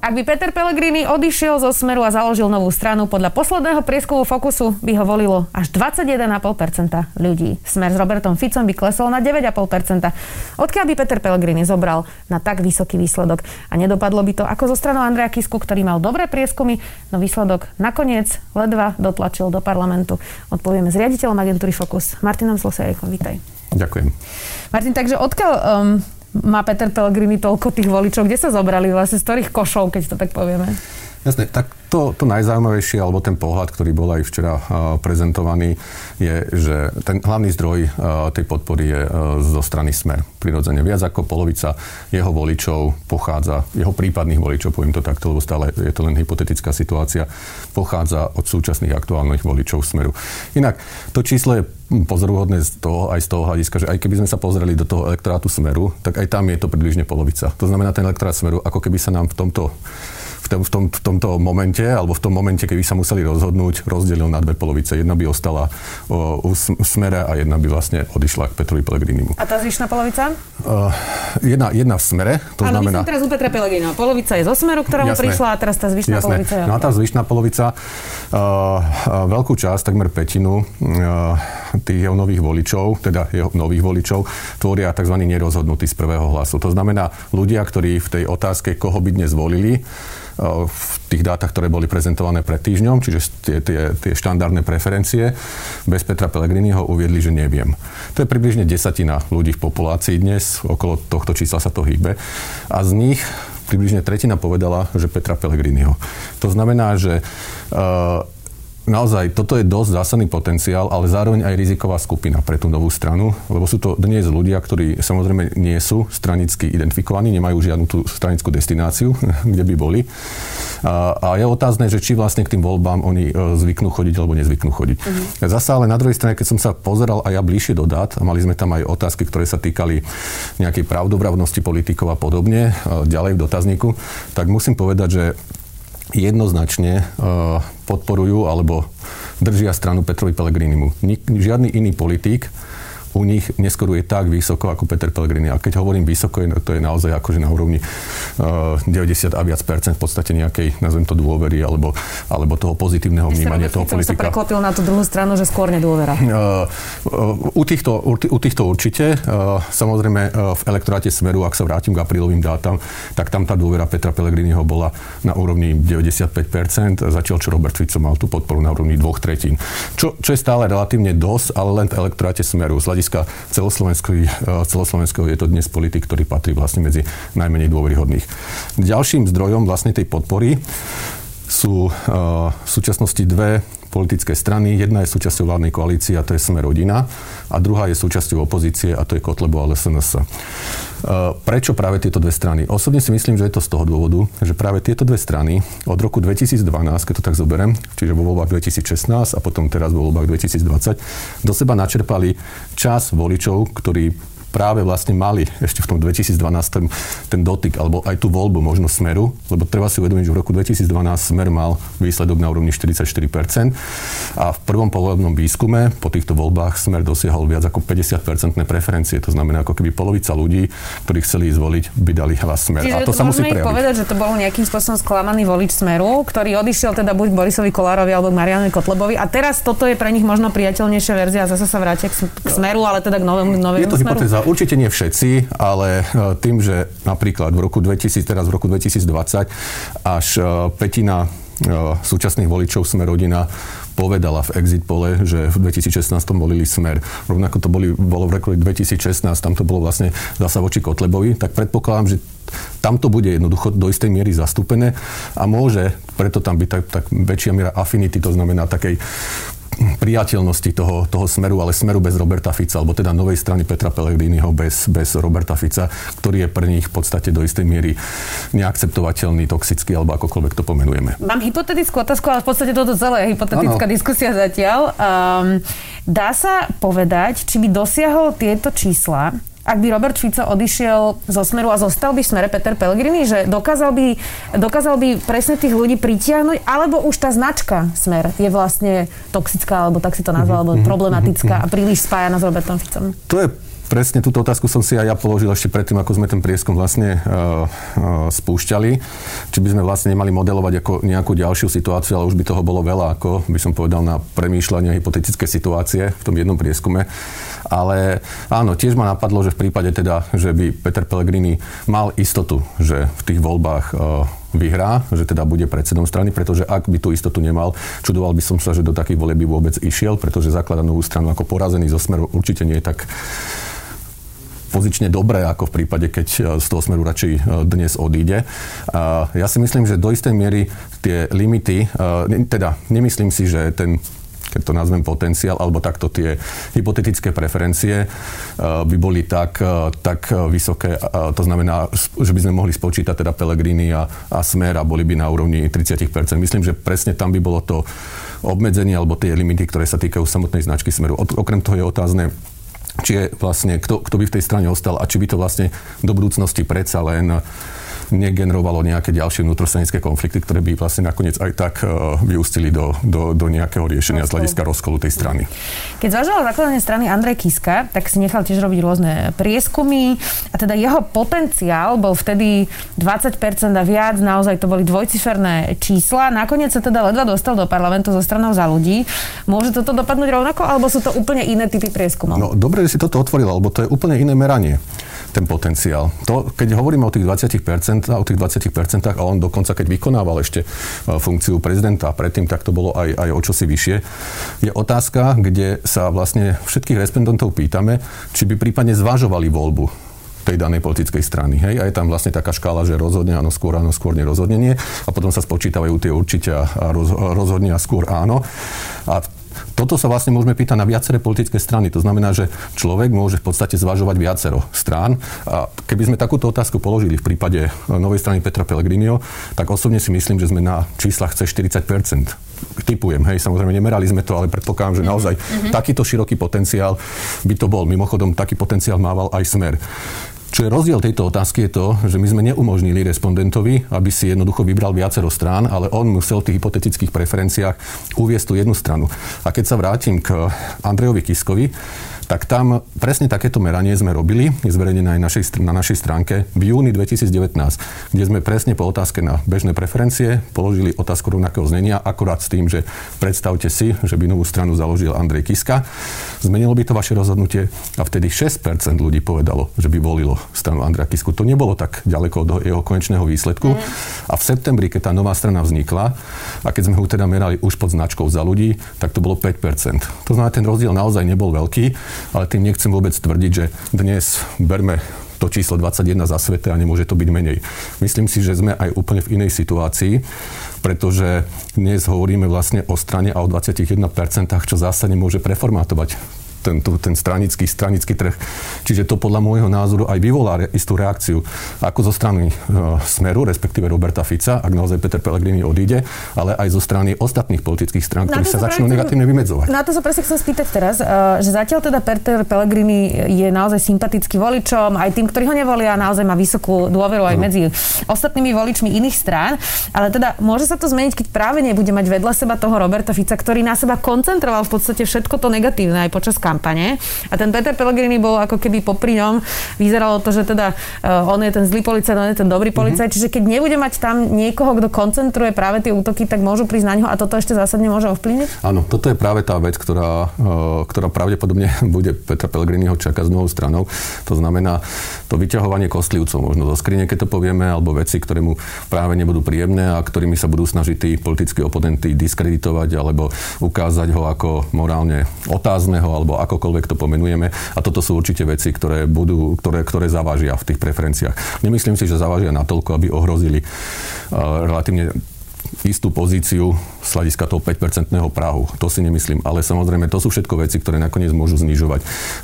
Ak by Peter Pellegrini odišiel zo Smeru a založil novú stranu, podľa posledného prieskumu Fokusu by ho volilo až 21,5% ľudí. Smer s Robertom Ficom by klesol na 9,5%. Odkiaľ by Peter Pellegrini zobral na tak vysoký výsledok? A nedopadlo by to ako zo stranou Andreja Kisku, ktorý mal dobré prieskumy, no výsledok nakoniec ledva dotlačil do parlamentu. Odpovieme s riaditeľom agentúry Fokus, Martinom Slosejkom. Vítaj. Ďakujem. Martin, takže odkiaľ um, má Peter Pellegrini toľko tých voličov? Kde sa zobrali vlastne? Z ktorých košov, keď to tak povieme? Jasne, tak to, to najzaujímavejšie, alebo ten pohľad, ktorý bol aj včera prezentovaný, je, že ten hlavný zdroj tej podpory je uh, zo strany Smer. Prirodzene viac ako polovica jeho voličov pochádza, jeho prípadných voličov, poviem to takto, lebo stále je to len hypotetická situácia, pochádza od súčasných aktuálnych voličov Smeru. Inak, to číslo je pozoruhodné z toho, aj z toho hľadiska, že aj keby sme sa pozreli do toho elektorátu Smeru, tak aj tam je to približne polovica. To znamená, ten elektorát Smeru, ako keby sa nám v tomto tom, v, tom, v tomto momente, alebo v tom momente, keby sa museli rozhodnúť, rozdelil na dve polovice. Jedna by ostala o, u smere a jedna by vlastne odišla k Petrovi Pellegrinimu. A tá zvyšná polovica? Uh, jedna, jedna v smere, to Áno, znamená... teraz u Petra Pellegrina. Polovica je zo smeru, ktorá mu prišla a teraz tá zvyšná jasné. polovica je... No a tá zvyšná polovica, uh, veľkú časť, takmer petinu uh, tých jeho nových voličov, teda jeho nových voličov, tvoria tzv. nerozhodnutí z prvého hlasu. To znamená ľudia, ktorí v tej otázke, koho by dnes volili, v tých dátach, ktoré boli prezentované pred týždňom, čiže tie, tie, tie štandardné preferencie, bez Petra Pellegriniho uviedli, že neviem. To je približne desatina ľudí v populácii dnes, okolo tohto čísla sa to hýbe. A z nich približne tretina povedala, že Petra Pellegriniho. To znamená, že uh, naozaj toto je dosť zásadný potenciál, ale zároveň aj riziková skupina pre tú novú stranu, lebo sú to dnes ľudia, ktorí samozrejme nie sú stranicky identifikovaní, nemajú žiadnu tú stranickú destináciu, kde by boli. A, a je otázne, že či vlastne k tým voľbám oni e, zvyknú chodiť alebo nezvyknú chodiť. Uh-huh. Zasa ale na druhej strane, keď som sa pozeral aj ja bližšie do dát, a mali sme tam aj otázky, ktoré sa týkali nejakej pravdobravnosti politikov a podobne, e, ďalej v dotazníku, tak musím povedať, že jednoznačne uh, podporujú alebo držia stranu Petrovi Pellegrinimu. Žiadny iný politik u nich neskoruje tak vysoko ako Peter Pellegrini. A keď hovorím vysoko, to je naozaj akože na úrovni 90 a viac percent v podstate nejakej, nazvem to dôvery, alebo, alebo toho pozitívneho vnímania toho politika. sa preklopil na tú druhú stranu, že skôr nedôvera. Uh, uh, u, týchto, u, týchto určite. Samozrejme v elektoráte Smeru, ak sa vrátim k aprílovým dátam, tak tam tá dôvera Petra Pellegriniho bola na úrovni 95%, zatiaľ čo Robert Fico mal tú podporu na úrovni dvoch tretín. Čo, čo je stále relatívne dosť, ale len v elektoráte Smeru. Z hľadiska eh, celoslovenského je to dnes politik, ktorý patrí vlastne medzi najmenej dôveryhodných. Ďalším zdrojom vlastne tej podpory sú uh, v súčasnosti dve politické strany. Jedna je súčasťou vládnej koalície a to je Sme rodina a druhá je súčasťou opozície a to je Kotlebo a SNS. Uh, prečo práve tieto dve strany? Osobne si myslím, že je to z toho dôvodu, že práve tieto dve strany od roku 2012, keď to tak zoberiem, čiže vo voľbách 2016 a potom teraz vo voľbách 2020, do seba načerpali čas voličov, ktorí práve vlastne mali ešte v tom 2012 ten dotyk, alebo aj tú voľbu možno Smeru, lebo treba si uvedomiť, že v roku 2012 Smer mal výsledok na úrovni 44% a v prvom povolebnom výskume po týchto voľbách Smer dosiahol viac ako 50% preferencie. To znamená, ako keby polovica ľudí, ktorí chceli zvoliť, by dali hlas Smer. Čiže a to sa musí prejaviť. povedať, že to bol nejakým spôsobom sklamaný volič Smeru, ktorý odišiel teda buď Borisovi Kolárovi alebo Marianovi Kotlebovi a teraz toto je pre nich možno priateľnejšia verzia a zase sa vrátia k, Smeru, ale teda k novému, novému Je to Smeru. hypotéza určite nie všetci, ale e, tým, že napríklad v roku 2000, teraz v roku 2020 až e, petina e, súčasných voličov Sme rodina povedala v exit pole, že v 2016 volili Smer. Rovnako to boli, bolo v roku 2016, tam to bolo vlastne zasa voči Kotlebovi, tak predpokladám, že tam to bude jednoducho do istej miery zastúpené a môže preto tam byť tak, tak väčšia miera affinity, to znamená takej priateľnosti toho, toho smeru, ale smeru bez Roberta Fica, alebo teda novej strany Petra Pellegriniho bez, bez Roberta Fica, ktorý je pre nich v podstate do istej miery neakceptovateľný, toxický, alebo akokoľvek to pomenujeme. Mám hypotetickú otázku, ale v podstate toto celé je hypotetická ano. diskusia zatiaľ. Um, dá sa povedať, či by dosiahol tieto čísla, ak by Robert Fico odišiel zo Smeru a zostal by v Smere Peter Pellegrini, že dokázal by, dokázal by presne tých ľudí pritiahnuť, alebo už tá značka Smer je vlastne toxická, alebo tak si to nazval, alebo mhm, mhm, problematická mhm, a príliš spájana s Robertom Ficom? To je Presne túto otázku som si aj ja položil ešte predtým, ako sme ten prieskum vlastne uh, uh, spúšťali. Či by sme vlastne nemali modelovať ako nejakú ďalšiu situáciu, ale už by toho bolo veľa, ako by som povedal, na premýšľanie hypotetické situácie v tom jednom prieskume. Ale áno, tiež ma napadlo, že v prípade teda, že by Peter Pellegrini mal istotu, že v tých voľbách uh, vyhrá, že teda bude predsedom strany, pretože ak by tú istotu nemal, čudoval by som sa, že do takých volieb by vôbec išiel, pretože zaklada novú stranu ako porazený zo smeru určite nie je tak pozične dobré, ako v prípade, keď e, z toho smeru radšej e, dnes odíde. Ja si myslím, že do istej miery tie limity, e, teda nemyslím si, že ten keď to nazvem potenciál, alebo takto tie hypotetické preferencie by boli tak, tak vysoké, to znamená, že by sme mohli spočítať teda Pelegrini a, a Smer a boli by na úrovni 30%. Myslím, že presne tam by bolo to obmedzenie alebo tie limity, ktoré sa týkajú samotnej značky Smeru. Okrem toho je otázne, či je vlastne, kto, kto by v tej strane ostal a či by to vlastne do budúcnosti predsa len negenerovalo nejaké ďalšie vnútrostranické konflikty, ktoré by vlastne nakoniec aj tak uh, vyústili do, do, do nejakého riešenia z hľadiska rozkolu tej strany. Keď zvažoval zakladanie strany Andrej Kiska, tak si nechal tiež robiť rôzne prieskumy a teda jeho potenciál bol vtedy 20% a viac, naozaj to boli dvojciferné čísla. Nakoniec sa teda ledva dostal do parlamentu zo stranou za ľudí. Môže toto dopadnúť rovnako, alebo sú to úplne iné typy prieskumov? No, dobre, že si toto otvorila, lebo to je úplne iné meranie ten potenciál. To, keď hovoríme o tých 20%, o tých 20% a on dokonca, keď vykonával ešte e, funkciu prezidenta a predtým, tak to bolo aj, aj o čosi vyššie, je otázka, kde sa vlastne všetkých respondentov pýtame, či by prípadne zvažovali voľbu tej danej politickej strany. Hej? A je tam vlastne taká škála, že rozhodne áno, skôr áno, skôr nerozhodnenie. A potom sa spočítavajú tie určite a roz, rozhodne a skôr áno. A toto sa vlastne môžeme pýtať na viaceré politické strany. To znamená, že človek môže v podstate zvažovať viacero strán. A keby sme takúto otázku položili v prípade e, novej strany Petra Pellegrinio, tak osobne si myslím, že sme na číslach c 40 typujem, hej, samozrejme nemerali sme to, ale predpokladám, že mhm, naozaj mm-hmm. takýto široký potenciál by to bol. Mimochodom, taký potenciál mával aj smer. Čo je rozdiel tejto otázky je to, že my sme neumožnili respondentovi, aby si jednoducho vybral viacero strán, ale on musel v tých hypotetických preferenciách uviesť tú jednu stranu. A keď sa vrátim k Andrejovi Kiskovi, tak tam presne takéto meranie sme robili, je zverejnené aj našej, na našej stránke v júni 2019, kde sme presne po otázke na bežné preferencie položili otázku rovnakého znenia, akorát s tým, že predstavte si, že by novú stranu založil Andrej Kiska. Zmenilo by to vaše rozhodnutie a vtedy 6% ľudí povedalo, že by volilo stranu Andreja Kisku. To nebolo tak ďaleko od jeho konečného výsledku. Mm. A v septembri, keď tá nová strana vznikla a keď sme ho teda merali už pod značkou za ľudí, tak to bolo 5%. To znamená, ten rozdiel naozaj nebol veľký ale tým nechcem vôbec tvrdiť, že dnes berme to číslo 21 za svete a nemôže to byť menej. Myslím si, že sme aj úplne v inej situácii, pretože dnes hovoríme vlastne o strane a o 21%, čo zásadne môže preformátovať ten, ten stranický, stranický trh. Čiže to podľa môjho názoru aj vyvolá istú reakciu ako zo strany e, Smeru, respektíve Roberta Fica, ak naozaj Peter Pellegrini odíde, ale aj zo strany ostatných politických strán, ktorí sa, začnú presne, negatívne vymedzovať. Na to sa presne chcem spýtať teraz, e, že zatiaľ teda Peter Pellegrini je naozaj sympatický voličom, aj tým, ktorí ho nevolia, naozaj má vysokú dôveru aj medzi ostatnými voličmi iných strán, ale teda môže sa to zmeniť, keď práve nebude mať vedľa seba toho Roberta Fica, ktorý na seba koncentroval v podstate všetko to negatívne aj počas kampane. A ten Peter Pellegrini bol ako keby popri ňom. Vyzeralo to, že teda uh, on je ten zlý policajt, on je ten dobrý policajt. Mm-hmm. Čiže keď nebude mať tam niekoho, kto koncentruje práve tie útoky, tak môžu prísť na ňo a toto ešte zásadne môže ovplyvniť? Áno, toto je práve tá vec, ktorá, uh, ktorá pravdepodobne bude Petra Pellegriniho čakať z novou stranou. To znamená to vyťahovanie kostlivcov možno zo skrine, keď to povieme, alebo veci, ktoré mu práve nebudú príjemné a ktorými sa budú snažiť tí politickí oponenty diskreditovať alebo ukázať ho ako morálne otázneho alebo akokoľvek to pomenujeme. A toto sú určite veci, ktoré, budú, ktoré, ktoré zavážia v tých preferenciách. Nemyslím si, že zavážia natoľko, aby ohrozili uh, relatívne istú pozíciu z hľadiska toho 5-percentného prahu. To si nemyslím. Ale samozrejme, to sú všetko veci, ktoré nakoniec môžu znižovať,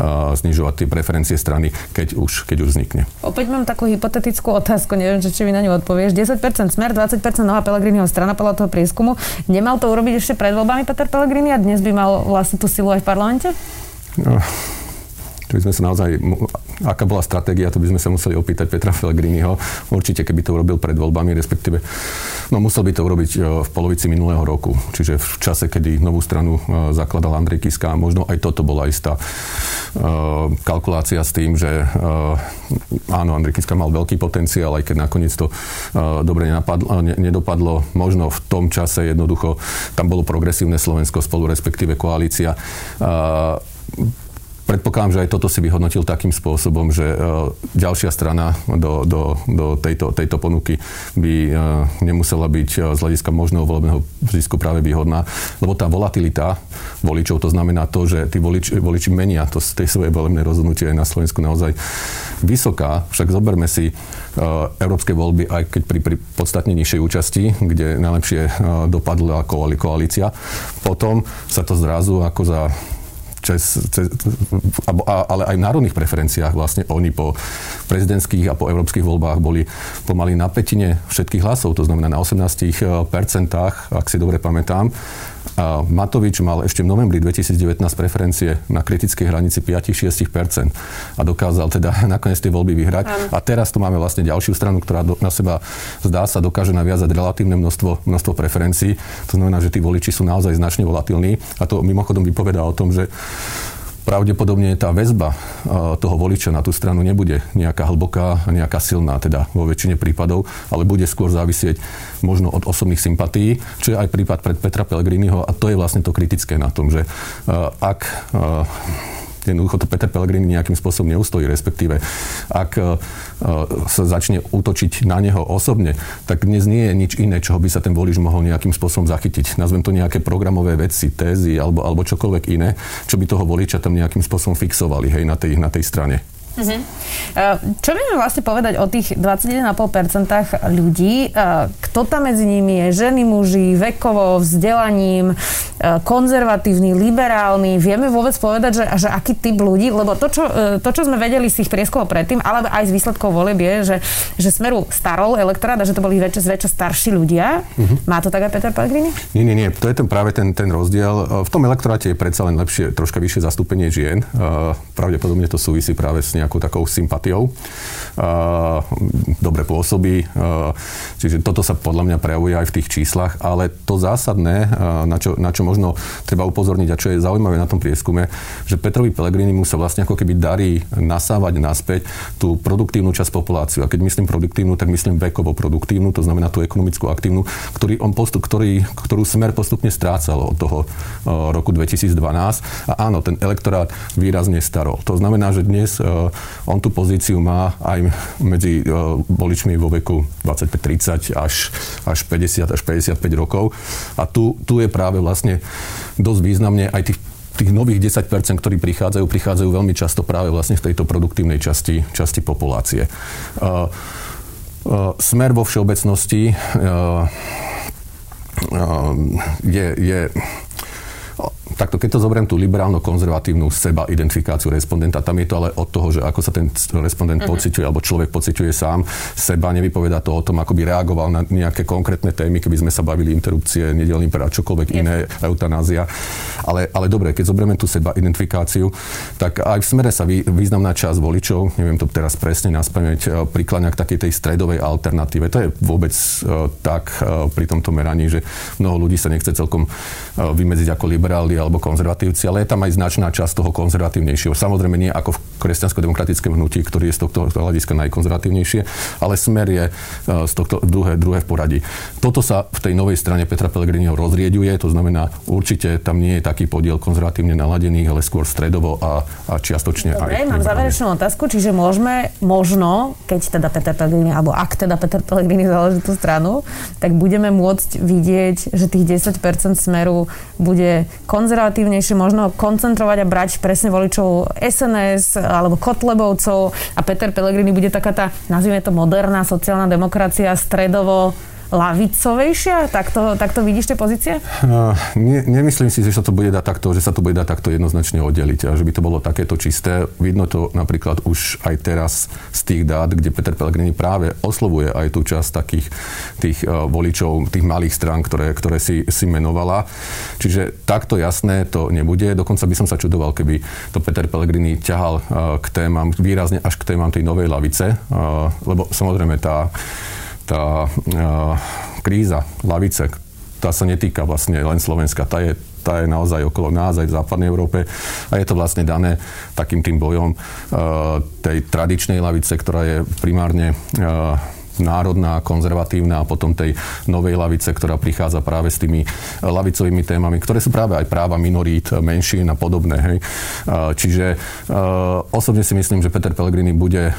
uh, znižovať tie preferencie strany, keď už, keď už vznikne. Opäť mám takú hypotetickú otázku, neviem, či vy na ňu odpovieš. 10% smer, 20% nová Pelegriniho strana podľa toho prieskumu. Nemal to urobiť ešte pred voľbami Peter Pellegrini a dnes by mal vlastne tú silu aj v parlamente? No, to by sme sa naozaj, aká bola stratégia, to by sme sa museli opýtať Petra Pellegriniho. Určite, keby to urobil pred voľbami, respektíve, no musel by to urobiť e, v polovici minulého roku. Čiže v čase, kedy novú stranu e, zakladal Andrej Kiska, možno aj toto bola istá e, kalkulácia s tým, že áno, Andrej Kiska mal veľký potenciál, aj keď nakoniec to dobre nenapadlo, nedopadlo. Možno v tom čase jednoducho tam bolo progresívne Slovensko spolu, respektíve koalícia predpokladám, že aj toto si vyhodnotil takým spôsobom, že e, ďalšia strana do, do, do tejto, tejto ponuky by e, nemusela byť e, z hľadiska možného volebného zisku práve výhodná, lebo tá volatilita voličov, to znamená to, že tí voliči, voliči menia to, tej svoje volebné rozhodnutie je na Slovensku naozaj vysoká. Však zoberme si európske voľby, aj keď pri, pri podstatne nižšej účasti, kde najlepšie dopadla koalícia. Potom sa to zrazu ako za cez, cez, ale aj v národných preferenciách vlastne oni po prezidentských a po európskych voľbách boli pomaly na petine všetkých hlasov, to znamená na 18%, ak si dobre pamätám. A Matovič mal ešte v novembri 2019 preferencie na kritickej hranici 5-6% a dokázal teda nakoniec tie voľby vyhrať. Am. A teraz tu máme vlastne ďalšiu stranu, ktorá do, na seba zdá sa dokáže naviazať relatívne množstvo, množstvo preferencií. To znamená, že tí voliči sú naozaj značne volatilní a to mimochodom vypovedá o tom, že pravdepodobne tá väzba toho voliča na tú stranu nebude nejaká hlboká, nejaká silná, teda vo väčšine prípadov, ale bude skôr závisieť možno od osobných sympatí, čo je aj prípad pred Petra Pellegriniho a to je vlastne to kritické na tom, že ak jednoducho to Peter Pellegrini nejakým spôsobom neustojí, respektíve ak e, sa začne útočiť na neho osobne, tak dnes nie je nič iné, čoho by sa ten volič mohol nejakým spôsobom zachytiť. Nazvem to nejaké programové veci, tézy alebo, alebo čokoľvek iné, čo by toho voliča tam nejakým spôsobom fixovali hej, na, tej, na tej strane. Uh-huh. Čo vieme vlastne povedať o tých 21,5% ľudí? Kto tam medzi nimi je? Ženy, muži, vekovo, vzdelaním, konzervatívny, liberálny? Vieme vôbec povedať, že, že aký typ ľudí? Lebo to čo, to, čo sme vedeli z tých prieskumov predtým, ale aj z výsledkov volieb je, že, že smeru starol elektorát a že to boli väčšie, väčšie starší ľudia. Uh-huh. Má to tak aj Peter Pellegrini? Nie, nie, nie. To je ten, práve ten, ten rozdiel. V tom elektoráte je predsa len lepšie, troška vyššie zastúpenie žien. Pravdepodobne to súvisí práve s nejakou takou sympatiou. Dobre pôsobí. Čiže toto sa podľa mňa prejavuje aj v tých číslach, ale to zásadné, na čo, na čo možno treba upozorniť a čo je zaujímavé na tom prieskume, že Petrovi Pellegrinimu sa vlastne ako keby darí nasávať naspäť tú produktívnu časť populáciu. A keď myslím produktívnu, tak myslím vekovo produktívnu, to znamená tú ekonomickú aktívnu, ktorý on postup, ktorý, ktorú smer postupne strácal od toho roku 2012. A áno, ten elektorát výrazne starol. To znamená, že dnes on tú pozíciu má aj medzi voličmi vo veku 25-30 až, až 50 až 55 rokov. A tu, tu je práve vlastne dosť významne aj tých tých nových 10%, ktorí prichádzajú, prichádzajú veľmi často práve vlastne v tejto produktívnej časti, časti populácie. Uh, uh, smer vo všeobecnosti uh, je, je takto, keď to zoberiem tú liberálno-konzervatívnu seba identifikáciu respondenta, tam je to ale od toho, že ako sa ten respondent uh-huh. pociťuje, alebo človek pociťuje sám seba, nevypoveda to o tom, ako by reagoval na nejaké konkrétne témy, keby sme sa bavili interrupcie, nedelný a čokoľvek yes. iné, eutanázia. Ale, ale dobre, keď zoberieme tú seba identifikáciu, tak aj v smere sa vý, významná časť voličov, neviem to teraz presne naspamäť, e, prikláňa k takej tej stredovej alternatíve. To je vôbec uh, tak uh, pri tomto meraní, že mnoho ľudí sa nechce celkom vymedziť ako liberáli alebo konzervatívci, ale je tam aj značná časť toho konzervatívnejšieho. Samozrejme nie ako v kresťansko-demokratickom hnutí, ktorý je z tohto hľadiska najkonzervatívnejšie, ale smer je e, z tohto druhé, druhé v poradí. Toto sa v tej novej strane Petra Pellegriniho rozrieďuje, to znamená určite tam nie je taký podiel konzervatívne naladených, ale skôr stredovo a, a čiastočne Dobre, aj... mám záverečnú otázku, čiže môžeme, možno, keď teda Peter Pellegrini, alebo ak teda Peter Pellegrini založí tú stranu, tak budeme môcť vidieť, že tých 10% smeru bude konzervatívne konzervatívnejšie možno koncentrovať a brať presne voličov SNS alebo Kotlebovcov. A Peter Pellegrini bude taká tá, nazvime to moderná sociálna demokracia, stredovo lavicovejšia? Takto, takto vidíš tie pozície? Uh, ne, nemyslím si, že sa to bude dať takto, že sa to bude dať takto jednoznačne oddeliť a že by to bolo takéto čisté. Vidno to napríklad už aj teraz z tých dát, kde Peter Pellegrini práve oslovuje aj tú časť takých tých uh, voličov, tých malých strán, ktoré, ktoré si, si menovala. Čiže takto jasné to nebude. Dokonca by som sa čudoval, keby to Peter Pellegrini ťahal uh, k témam, výrazne až k témam tej novej lavice, uh, lebo samozrejme tá, tá kríza lavice, tá sa netýka vlastne len Slovenska, tá je, tá je naozaj okolo nás aj v západnej Európe a je to vlastne dané takým tým bojom uh, tej tradičnej lavice, ktorá je primárne uh, národná, konzervatívna a potom tej novej lavice, ktorá prichádza práve s tými lavicovými témami, ktoré sú práve aj práva minorít, menšín a podobné. Hej. Čiže osobne si myslím, že Peter Pellegrini bude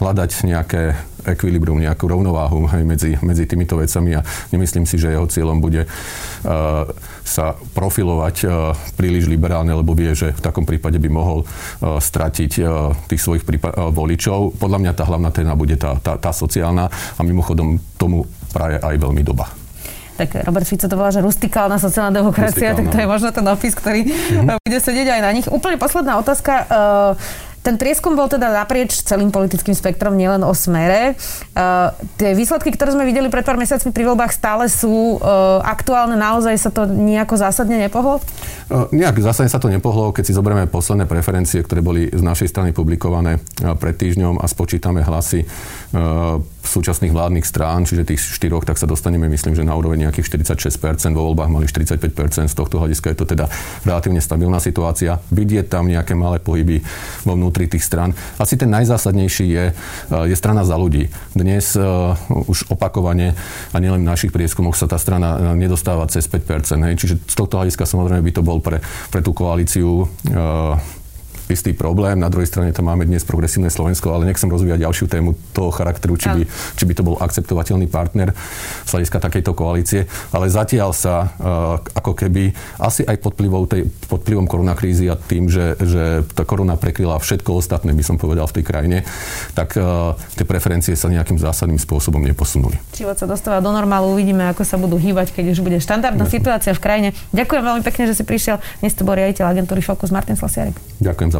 hľadať nejaké ekvilibrium, nejakú rovnováhu hej, medzi, medzi týmito vecami a nemyslím si, že jeho cieľom bude uh, sa profilovať uh, príliš liberálne, lebo vie, že v takom prípade by mohol uh, stratiť uh, tých svojich prípa- uh, voličov. Podľa mňa tá hlavná téma bude tá, tá, tá sociálna a mimochodom tomu praje aj veľmi doba tak Robert Fico to volá, že rustikálna sociálna demokracia, rustikálna. tak to je možno ten opis, ktorý mm-hmm. bude sedieť aj na nich. Úplne posledná otázka. Uh, ten prieskum bol teda naprieč celým politickým spektrom, nielen o smere. Uh, tie výsledky, ktoré sme videli pred pár mesiacmi pri voľbách, stále sú uh, aktuálne. Naozaj sa to nejako zásadne nepohlo? Uh, nejak zásadne sa to nepohlo. Keď si zoberieme posledné preferencie, ktoré boli z našej strany publikované pred týždňom a spočítame hlasy súčasných vládnych strán, čiže tých štyroch, tak sa dostaneme, myslím, že na úroveň nejakých 46%, vo voľbách mali 45%, z tohto hľadiska je to teda relatívne stabilná situácia. Vidieť tam nejaké malé pohyby vo vnútri tých stran. Asi ten najzásadnejší je, eh, je strana za ľudí. Dnes uh, už opakovane a nielen v našich prieskumoch sa tá strana eh, nedostáva cez 5%. Hej. Čiže z tohto hľadiska samozrejme by to bol pre, pre tú koalíciu uh, istý problém. Na druhej strane tam máme dnes progresívne Slovensko, ale nechcem rozvíjať ďalšiu tému toho charakteru, či by, či by to bol akceptovateľný partner z hľadiska takejto koalície. Ale zatiaľ sa uh, ako keby asi aj pod vplyvom, tej, pod vplyvom koronakrízy a tým, že, že tá korona prekryla všetko ostatné, by som povedal, v tej krajine, tak uh, tie preferencie sa nejakým zásadným spôsobom neposunuli. Život sa dostáva do normálu, uvidíme, ako sa budú hýbať, keď už bude štandardná situácia v krajine. Ďakujem veľmi pekne, že si prišiel. Dnes to bol riaditeľ agentúry Focus Martin Slasiarik. Ďakujem za